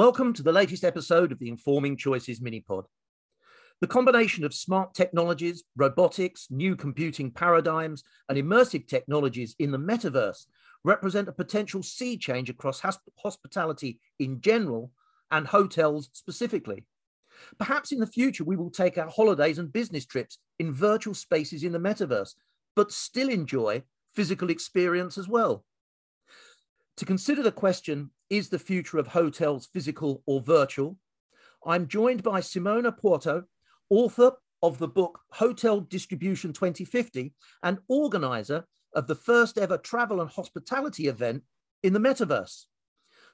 Welcome to the latest episode of the Informing Choices mini pod. The combination of smart technologies, robotics, new computing paradigms, and immersive technologies in the metaverse represent a potential sea change across hospitality in general and hotels specifically. Perhaps in the future, we will take our holidays and business trips in virtual spaces in the metaverse, but still enjoy physical experience as well. To consider the question, is the future of hotels physical or virtual? I'm joined by Simone Puorto, author of the book Hotel Distribution 2050 and organizer of the first ever travel and hospitality event in the metaverse.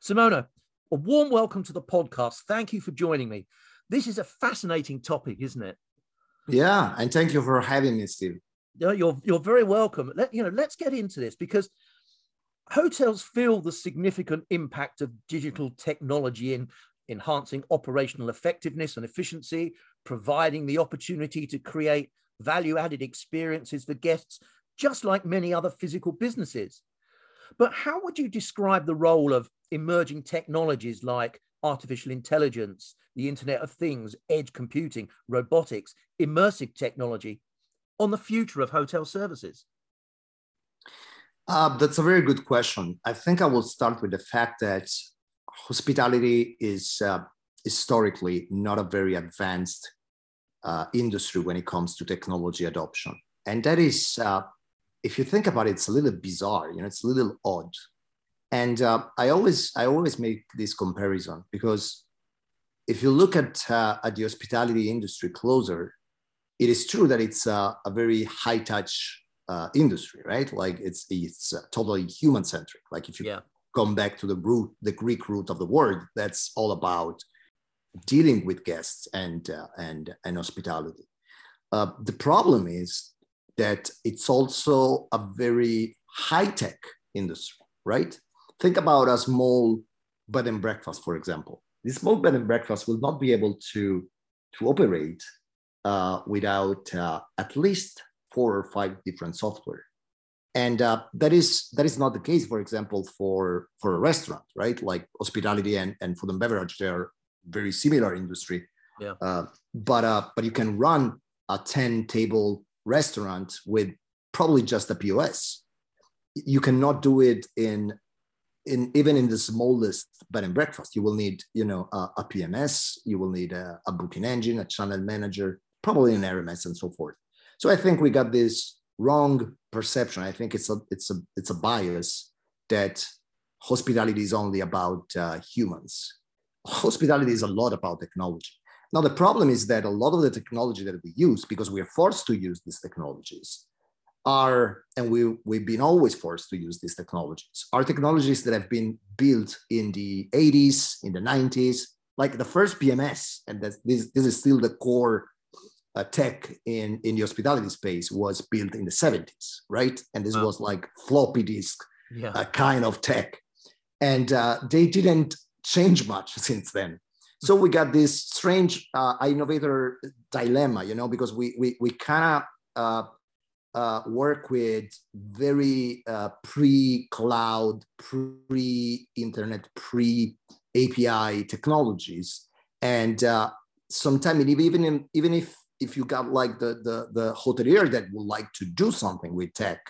Simona, a warm welcome to the podcast. Thank you for joining me. This is a fascinating topic, isn't it? Yeah, and thank you for having me, Steve. You're you're very welcome. Let you know. Let's get into this because hotels feel the significant impact of digital technology in enhancing operational effectiveness and efficiency, providing the opportunity to create value-added experiences for guests, just like many other physical businesses. But how would you describe the role of emerging technologies like artificial intelligence, the Internet of Things, edge computing, robotics, immersive technology on the future of hotel services? Uh, that's a very good question. I think I will start with the fact that hospitality is uh, historically not a very advanced uh, industry when it comes to technology adoption. And that is, uh, if you think about it, it's a little bizarre, you know, it's a little odd. And uh, I always, I always make this comparison because if you look at, uh, at the hospitality industry closer, it is true that it's a, a very high touch uh, industry, right? Like it's it's uh, totally human centric. Like if you yeah. come back to the root, the Greek root of the word, that's all about dealing with guests and uh, and and hospitality. Uh, the problem is that it's also a very high tech industry, right? Think about a small bed and breakfast, for example. This small bed and breakfast will not be able to to operate uh, without uh, at least four or five different software. And uh, that is that is not the case, for example, for for a restaurant, right? Like hospitality and, and food and beverage, they're very similar industry. Yeah. Uh, but uh, but you can run a 10 table restaurant with probably just a POS. You cannot do it in in even in the smallest bed and breakfast. You will need, you know, a, a PMS, you will need a, a booking engine, a channel manager, probably an RMS and so forth. So I think we got this wrong perception. I think it's a it's a it's a bias that hospitality is only about uh, humans. Hospitality is a lot about technology. Now the problem is that a lot of the technology that we use, because we are forced to use these technologies, are and we we've been always forced to use these technologies. Are technologies that have been built in the 80s, in the 90s, like the first PMS, and that this this is still the core uh, tech in, in the hospitality space was built in the 70s, right? And this was like floppy disk yeah. uh, kind of tech. And uh, they didn't change much since then. So we got this strange uh, innovator dilemma, you know, because we, we, we kind of uh, uh, work with very pre-cloud, pre-internet, pre-API technologies. And sometimes even, even if if you got like the the the hotelier that would like to do something with tech,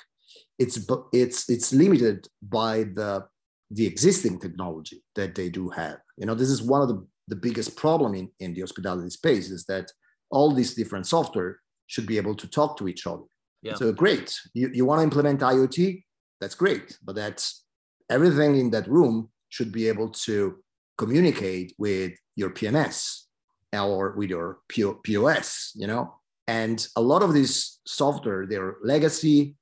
it's it's it's limited by the the existing technology that they do have. You know, this is one of the, the biggest problem in, in the hospitality space is that all these different software should be able to talk to each other. Yeah. So great. You, you want to implement IoT? That's great. But that's everything in that room should be able to communicate with your PMS or with your POS, you know. And a lot of these software, they're legacy,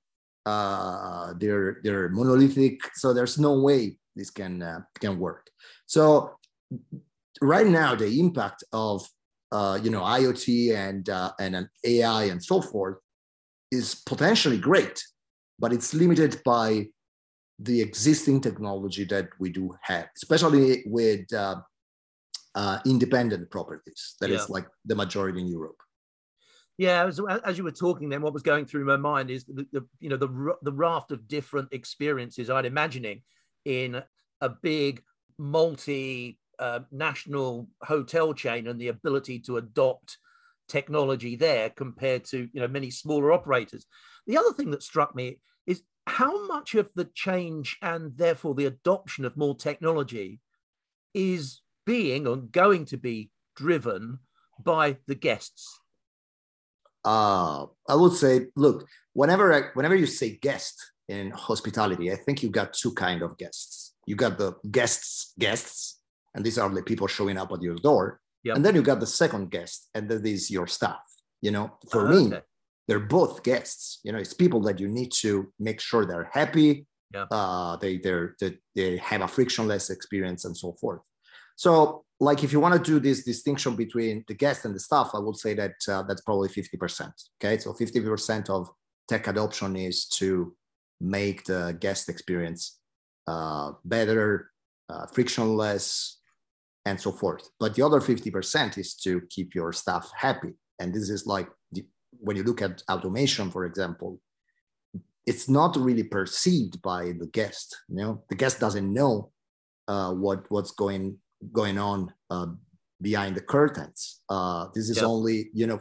uh, they're they're monolithic, so there's no way this can uh, can work. So right now, the impact of uh, you know IoT and uh, and AI and so forth is potentially great, but it's limited by the existing technology that we do have, especially with uh, uh, independent properties. That yeah. is like the majority in Europe. Yeah, as, as, you were talking, then what was going through my mind is the, the you know the the raft of different experiences I'd imagining in a big multi uh, national hotel chain and the ability to adopt technology there compared to you know many smaller operators. The other thing that struck me is how much of the change and therefore the adoption of more technology is being or going to be driven by the guests. Uh, I would say, look, whenever I, whenever you say guest in hospitality, I think you got two kind of guests. You got the guests guests, and these are the people showing up at your door. Yep. And then you got the second guest, and that is your staff. You know, for me, okay. they're both guests. You know, it's people that you need to make sure they're happy. Yeah. Uh, they they they have a frictionless experience and so forth. So, like, if you want to do this distinction between the guest and the staff, I would say that uh, that's probably 50%. Okay. So, 50% of tech adoption is to make the guest experience uh, better, uh, frictionless, and so forth. But the other 50% is to keep your staff happy. And this is like the, when you look at automation, for example, it's not really perceived by the guest. You know, the guest doesn't know uh, what what's going going on uh, behind the curtains. Uh, this is yep. only you know,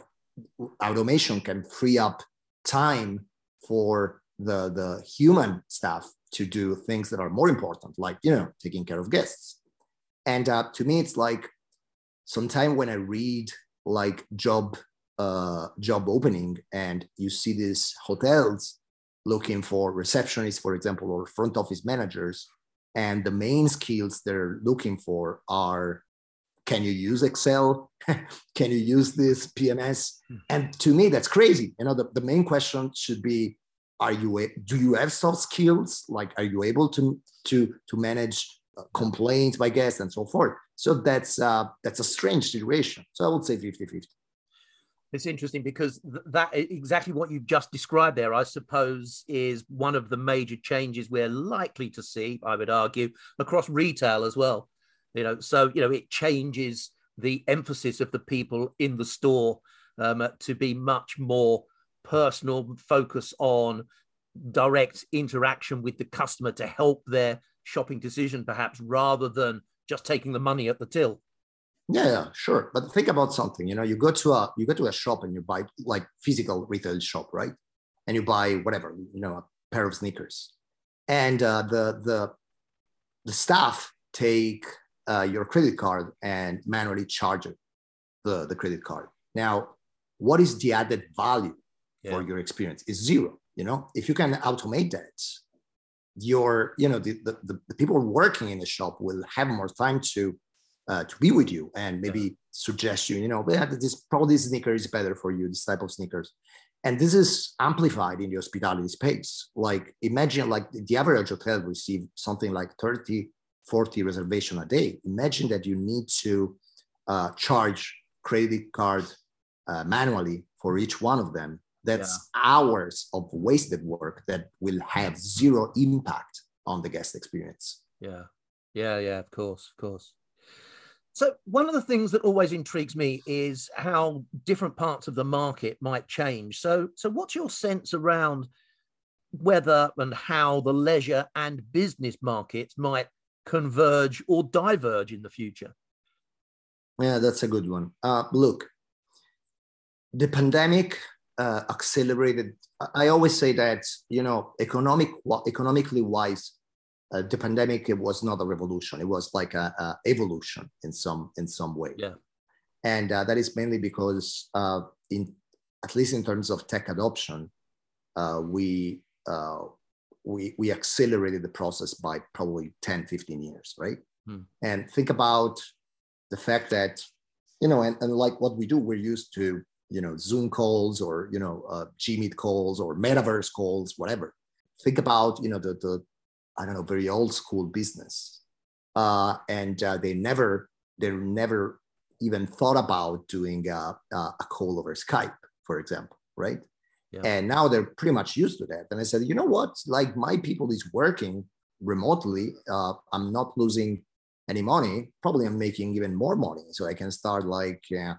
automation can free up time for the the human staff to do things that are more important, like you know, taking care of guests. And uh, to me, it's like sometimes when I read like job uh, job opening and you see these hotels looking for receptionists, for example, or front office managers, and the main skills they're looking for are can you use excel? Can you use this pms hmm. and to me that's crazy. You know the, the main question should be are you do you have soft skills? Like are you able to to to manage uh, complaints by guests and so forth? So that's uh that's a strange situation. So i would say 50 50 it's interesting because that exactly what you've just described there, I suppose, is one of the major changes we're likely to see. I would argue across retail as well. You know, so you know it changes the emphasis of the people in the store um, to be much more personal, focus on direct interaction with the customer to help their shopping decision, perhaps rather than just taking the money at the till. Yeah, yeah, sure. But think about something. You know, you go to a you go to a shop and you buy like physical retail shop, right? And you buy whatever, you know, a pair of sneakers, and uh, the the the staff take uh, your credit card and manually charge it, the the credit card. Now, what is the added value yeah. for your experience? Is zero. You know, if you can automate that, your you know the, the the people working in the shop will have more time to uh, to be with you and maybe yeah. suggest you, you know, yeah, this probably this sneaker is better for you, this type of sneakers. And this is amplified in the hospitality space. Like imagine like the average hotel receive something like 30, 40 reservation a day. Imagine that you need to uh, charge credit card uh, manually for each one of them. That's yeah. hours of wasted work that will have zero impact on the guest experience. Yeah. Yeah. Yeah. Of course. Of course. So, one of the things that always intrigues me is how different parts of the market might change. So, so what's your sense around whether and how the leisure and business markets might converge or diverge in the future? Yeah, that's a good one. Uh, look, the pandemic uh, accelerated. I always say that you know, economic economically wise, uh, the pandemic it was not a revolution. It was like a, a evolution in some in some way. Yeah. And uh, that is mainly because uh, in at least in terms of tech adoption uh, we uh, we we accelerated the process by probably 10 15 years right? Hmm. and think about the fact that you know and, and like what we do we're used to you know zoom calls or you know uh, gmeet calls or metaverse calls whatever. Think about you know the, the I don't know, very old school business. Uh, and uh, they never, they never even thought about doing a, a call over Skype, for example, right? Yeah. And now they're pretty much used to that. And I said, you know what? Like my people is working remotely. Uh, I'm not losing any money. Probably I'm making even more money. So I can start like, uh,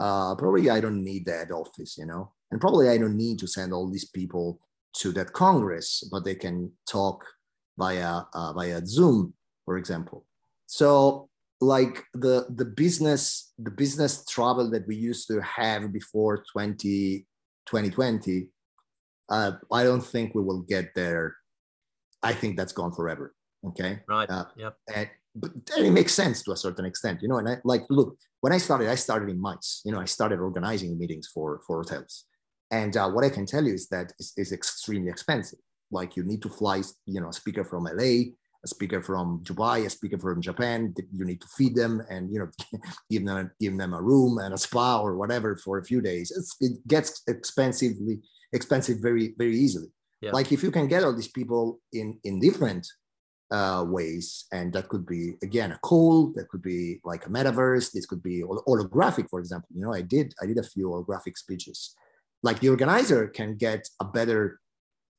uh, probably I don't need that office, you know, and probably I don't need to send all these people to that Congress, but they can talk via uh, via Zoom, for example. So like the the business the business travel that we used to have before 20 2020 uh, i don't think we will get there. I think that's gone forever okay? Right uh, yeah and but it makes sense to a certain extent you know and i like look when i started i started in MICE you know i started organizing meetings for for hotels. And uh, what i can tell you is that it's, it's extremely expensive like you need to fly you know a speaker from la a speaker from Dubai, a speaker from Japan. You need to feed them and you know give them give them a room and a spa or whatever for a few days. It's, it gets expensively expensive very very easily. Yeah. Like if you can get all these people in in different uh, ways, and that could be again a call, that could be like a metaverse. This could be holographic, for example. You know, I did I did a few holographic speeches. Like the organizer can get a better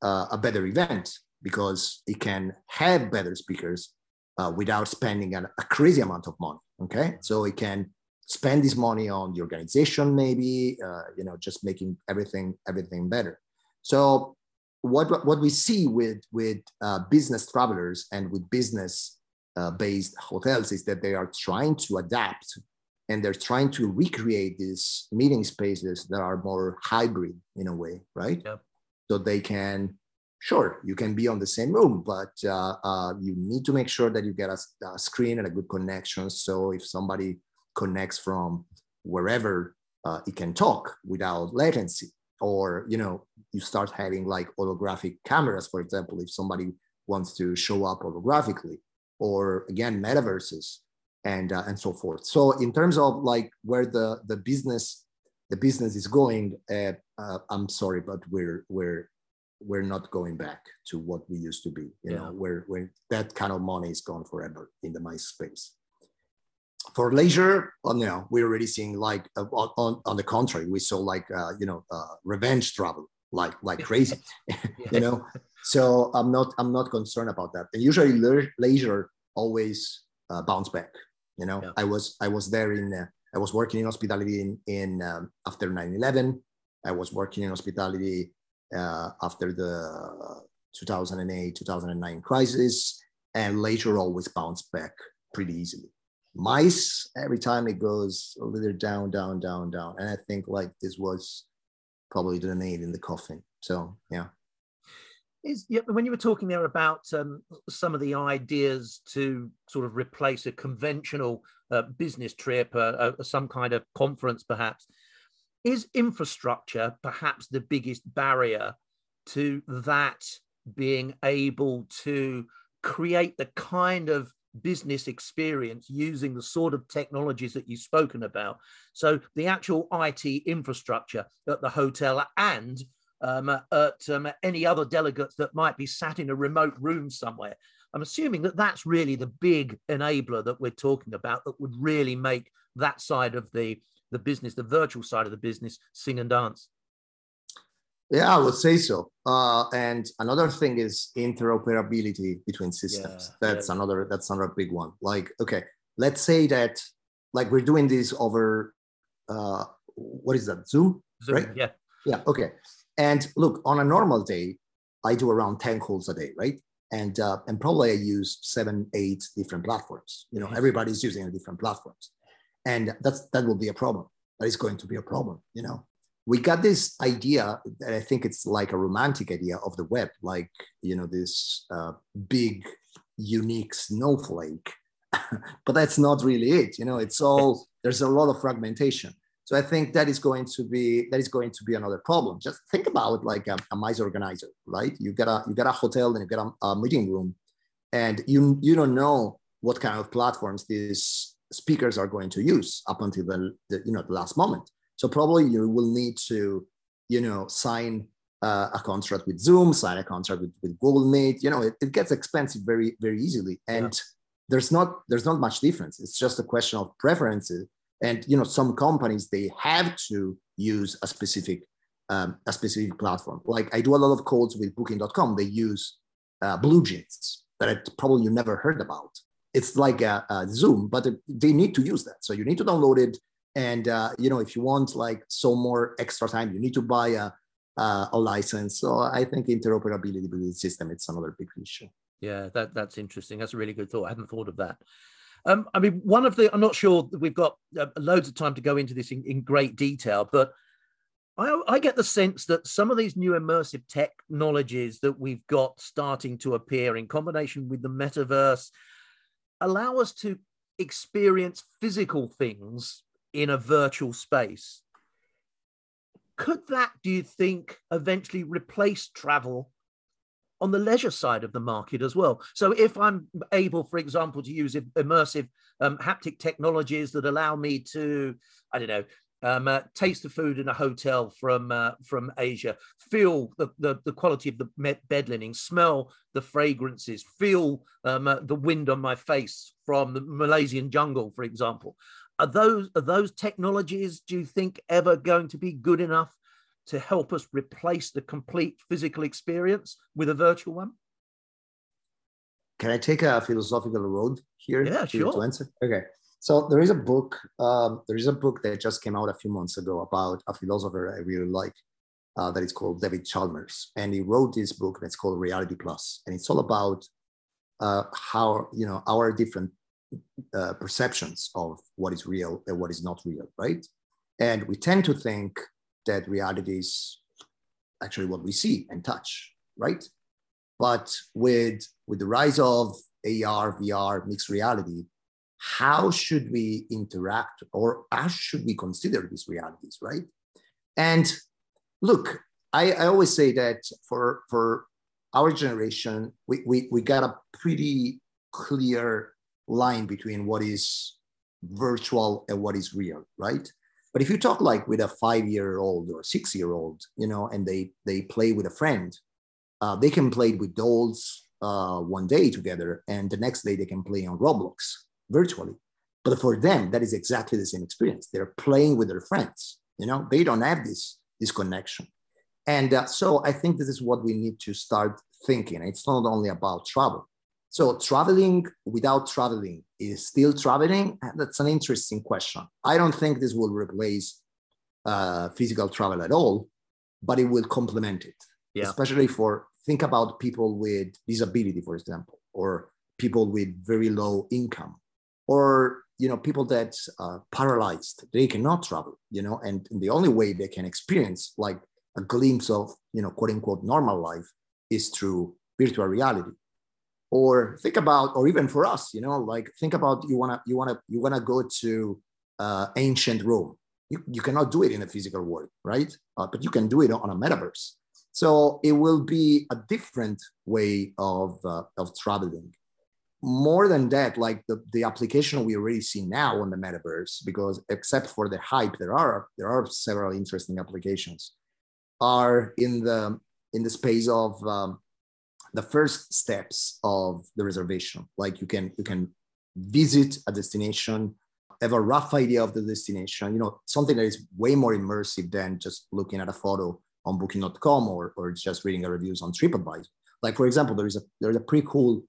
uh, a better event because it can have better speakers uh, without spending a, a crazy amount of money. Okay, so it can spend this money on the organization, maybe uh, you know, just making everything everything better. So what what we see with with uh, business travelers and with business uh, based hotels is that they are trying to adapt and they're trying to recreate these meeting spaces that are more hybrid in a way, right? Yep. So they can sure you can be on the same room but uh, uh, you need to make sure that you get a, a, screen and a good connection. So if somebody connects from wherever uh, it can talk without latency. Or you know you start having like holographic cameras for example if somebody wants to show up holographically or again metaverses and uh, and so forth. So in terms of like where the the business the business is going uh, uh, i'm sorry but we're we're we're not going back to what we used to be you yeah. know where where that kind of money is gone forever in the MICE space for leisure oh, no we're already seeing like uh, on, on the contrary we saw like uh, you know uh, revenge travel like like crazy you know? So i'm not i'm not concerned about that. And usually le- leisure always uh, bounce back you know? Yeah. i was i was there in uh, i was working in hospitality in in um, after 9-11 i was working in hospitality uh, after the 2008 2009 crisis and later always bounced back pretty easily. MICE every time it goes a little down down down down and i think like this was probably the nail in the coffin. So yeah is yeah, when you were talking there about um, some of the ideas to sort of replace a conventional uh, business trip, uh, uh, some kind of conference, perhaps, is infrastructure perhaps the biggest barrier to that being able to create the kind of business experience using the sort of technologies that you've spoken about. So the actual IT infrastructure at the hotel and um, at um, any other delegates that might be sat in a remote room somewhere. I'm assuming that that's really the big enabler that we're talking about that would really make that side of the the business, the virtual side of the business, sing and dance? Yeah, I would say so. Uh, and another thing is interoperability between systems. Yeah, that's yeah. another that's another big one. Like, okay, let's say that like we're doing this over uh, what is that Zoom, Zoom right? Yeah, yeah. Okay. And look, on a normal day, I do around ten calls a day, right? And uh, and probably I use seven, eight different platforms. You know, everybody's using different platforms. And that's that will be a problem. That is going to be a problem you know? We got this idea that i think it's like a romantic idea of the web like you know this uh, big unique snowflake. But that's not really it you know? It's all there's a lot of fragmentation so i think that is going to be that is going to be another problem just think about like a, a MICE organizer right you get a you get a hotel and you get a, a meeting room and you you don't know what kind of platforms these speakers are going to use up until the, the you know the last moment. So probably you will need to you know sign uh, a contract with Zoom, sign a contract with, with Google Meet. You know it, it gets expensive very very easily, and yeah. there's not there's not much difference. It's just a question of preferences. And you know some companies they have to use a specific um, a specific platform. Like I do a lot of calls with Booking.com. They use uh, BlueJeans that probably you never heard about it's like a, a Zoom, but they need to use that. So you need to download it. And uh, you know, if you want like some more extra time, you need to buy a, a, a license. So I think interoperability with the system it's another big issue. Yeah, that that's interesting. That's a really good thought. I hadn't thought of that. Um, I mean, one of the, I'm not sure we've got uh, loads of time to go into this in, in great detail, but I, I, get the sense that some of these new immersive technologies that we've got starting to appear in combination with the metaverse allow us to experience physical things in a virtual space. Could that, do you think, eventually replace travel on the leisure side of the market as well. So if I'm able, for example, to use immersive um, haptic technologies that allow me to, I don't know, um, uh, taste the food in a hotel from uh, from Asia, feel the, the, the quality of the bed linen, smell the fragrances, feel um, uh, the wind on my face from the Malaysian jungle, for example. Are those are those technologies? Do you think ever going to be good enough to help us replace the complete physical experience with a virtual one? Can I take a philosophical road here? Yeah, to, sure. To answer? Okay. So there is a book. Um, there is a book that just came out a few months ago about a philosopher I really like. Uh, that is called David Chalmers, and he wrote this book that's called Reality Plus, and it's all about uh, how you know our different uh, perceptions of what is real and what is not real, right? And we tend to think that reality is actually what we see and touch, right? But with, with the rise of AR, VR, mixed reality, how should we interact or how should we consider these realities, right? And look, I, I always say that for, for our generation, we, we, we got a pretty clear line between what is virtual and what is real, right? But if you talk like with a five-year-old or six-year-old, you know, and they they play with a friend, uh, they can play with dolls uh, one day together, and the next day they can play on Roblox virtually. But for them, that is exactly the same experience. They're playing with their friends. You know, they don't have this this connection. And uh, so I think this is what we need to start thinking. It's not only about travel. So traveling without traveling is still traveling? That's an interesting question. I don't think this will replace uh, physical travel at all, but it will complement it. Yeah. Especially for think about people with disability, for example, or people with very low income, or you know people that are paralyzed. They cannot travel, you know, and the only way they can experience like a glimpse of you know quote unquote normal life is through virtual reality or think about or even for us you know like think about you want to you want to you want to go to uh, ancient rome. You, you cannot do it in a physical world right? Uh, but you can do it on a metaverse. So it will be a different way of uh, of traveling. More than that like the, the application we already see now on the metaverse because except for the hype there are there are several interesting applications are in the in the space of um, the first steps of the reservation. Like you can you can visit a destination, have a rough idea of the destination. You know something that is way more immersive than just looking at a photo on Booking.com or or just reading the reviews on TripAdvisor. Like for example, there is a there is a pretty cool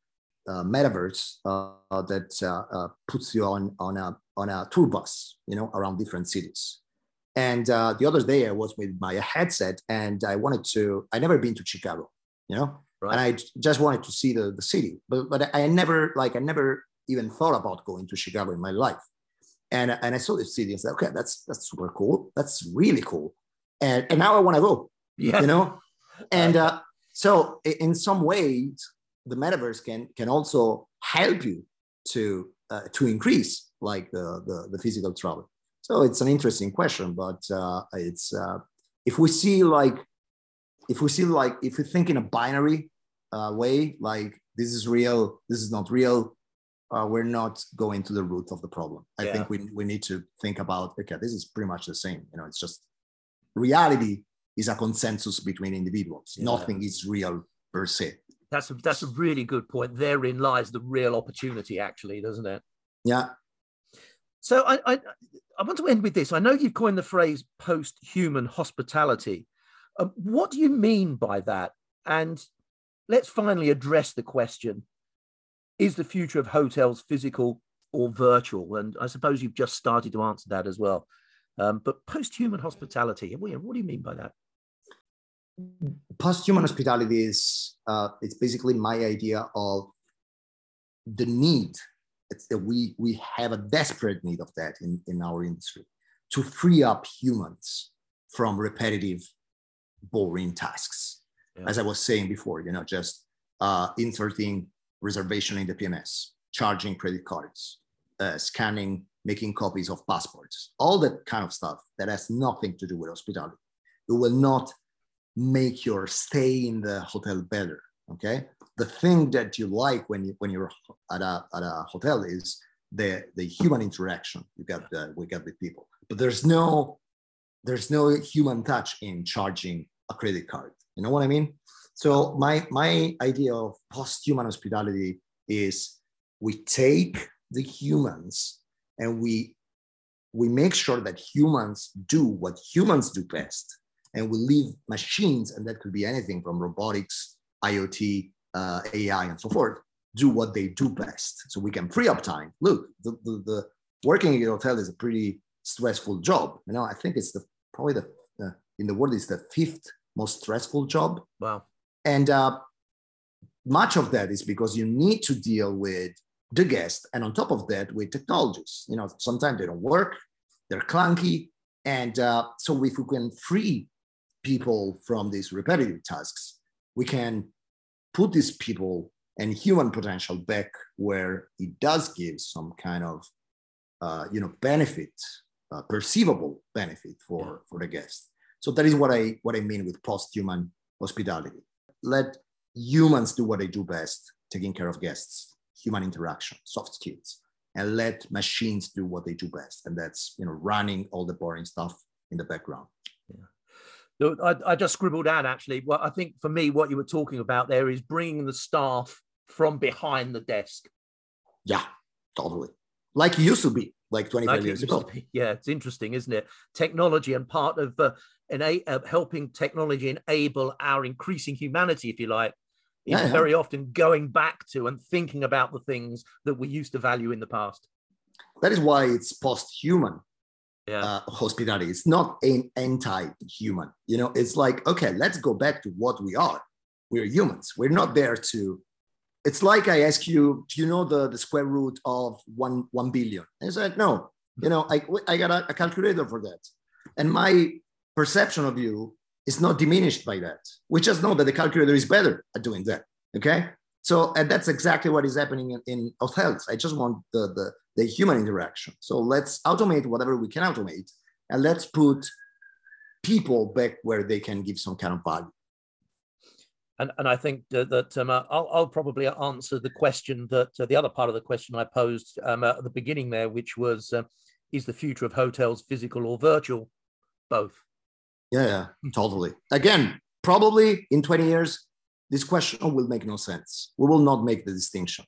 uh, metaverse uh, that uh, uh puts you on on a on a tour bus, you know, around different cities. And uh, the other day, I was with my headset, and I wanted to. I never been to Chicago, you know, Right. And I just wanted to see the, the city, but but I never like I never even thought about going to Chicago in my life. And and I saw the city and said, okay, that's that's super cool. That's really cool. And and now I want to go. Yeah. You know? And uh, so in some ways, the metaverse can can also help you to uh, to increase like the, the, the physical travel. So it's an interesting question, but uh, it's uh, if we see like if we see like if we think in a binary uh, way, like this is real, this is not real, uh, we're not going to the root of the problem. I yeah. think we, we need to think about, okay, this is pretty much the same. You know, it's just reality is a consensus between individuals. Yeah. Nothing is real per se. That's a, that's a really good point. Therein lies the real opportunity, actually, doesn't it? Yeah. So I, I, I want to end with this. I know you've coined the phrase post-human hospitality. Um, what do you mean by that? And let's finally address the question is the future of hotels physical or virtual? And I suppose you've just started to answer that as well. Um, but post-human hospitality, what do you mean by that? Post-human hospitality is uh, it's basically my idea of the need that we we have a desperate need of that in, in our industry to free up humans from repetitive, boring tasks. Yeah. As I was saying before, you know, just uh, inserting reservation in the PMS, charging credit cards, uh, scanning, making copies of passports, all that kind of stuff that has nothing to do with hospitality. It will not make your stay in the hotel better. Okay. The thing that you like when you when you're at a at a hotel is the the human interaction you get the, we get with people. But there's no there's no human touch in charging a credit card. You know what I mean? So my my idea of post-human hospitality is we take the humans and we we make sure that humans do what humans do best. And we leave machines and that could be anything from robotics iot uh, ai and so forth do what they do best. So we can free up time. Look the, the, the working in a hotel is a pretty stressful job. You know i think it's the probably the uh, in the world is the fifth most stressful job. Wow. And uh, much of that is because you need to deal with the guest and on top of that with technologies. You know sometimes they don't work they're clunky and uh, so if we can free people from these repetitive tasks we can put these people and human potential back where it does give some kind of uh, you know benefit uh, perceivable benefit for yeah. for the guest so that is what i what i mean with post-human hospitality let humans do what they do best taking care of guests human interaction, soft skills, and let machines do what they do best. And that's, you know, running all the boring stuff in the background. Yeah. I, I just scribbled out actually. Well, I think for me, what you were talking about there is bringing the staff from behind the desk. Yeah, totally. Like it used to be, like 25 like years ago. Yeah, it's interesting, isn't it? Technology and part of uh, ena- uh, helping technology enable our increasing humanity, if you like, is yeah, yeah. very often going back to and thinking about the things that we used to value in the past. That is why it's post-human yeah. uh, hospitality. It's not an anti-human. You know, it's like okay, let's go back to what we are. We're humans. We're not there to. It's like I ask you, do you know the, the square root of one one billion? And I said no. You know, I I got a, a calculator for that, and my perception of you is not diminished by that. We just know that the calculator is better at doing that. Okay. So and that's exactly what is happening in, in hotels. I just want the, the, the human interaction. So let's automate whatever we can automate and let's put people back where they can give some kind of value. And, and I think that, um, uh, I'll, I'll, probably answer the question that uh, the other part of the question I posed um, at the beginning there, which was, uh, is the future of hotels physical or virtual? Both. Yeah, yeah, totally. Again, probably in 20 years, this question will make no sense. We will not make the distinction.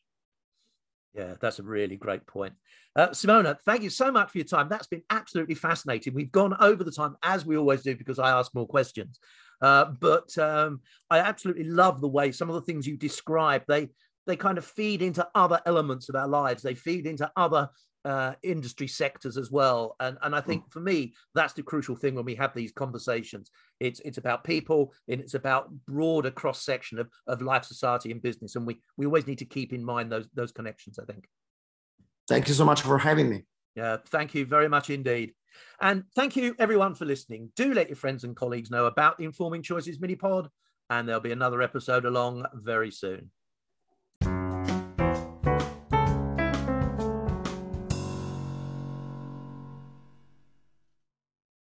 Yeah, that's a really great point. Uh, Simone, thank you so much for your time. That's been absolutely fascinating. We've gone over the time as we always do because I ask more questions. Uh, but um, I absolutely love the way some of the things you describe they they kind of feed into other elements of our lives. They feed into other uh, industry sectors as well. And, and I hmm. think for me, that's the crucial thing when we have these conversations. It's, it's about people and it's about broader cross section of, of life, society, and business. And we, we always need to keep in mind those, those connections, I think. Thank you so much for having me. Yeah, thank you very much indeed. And thank you everyone for listening. Do let your friends and colleagues know about the Informing Choices mini pod, and there'll be another episode along very soon.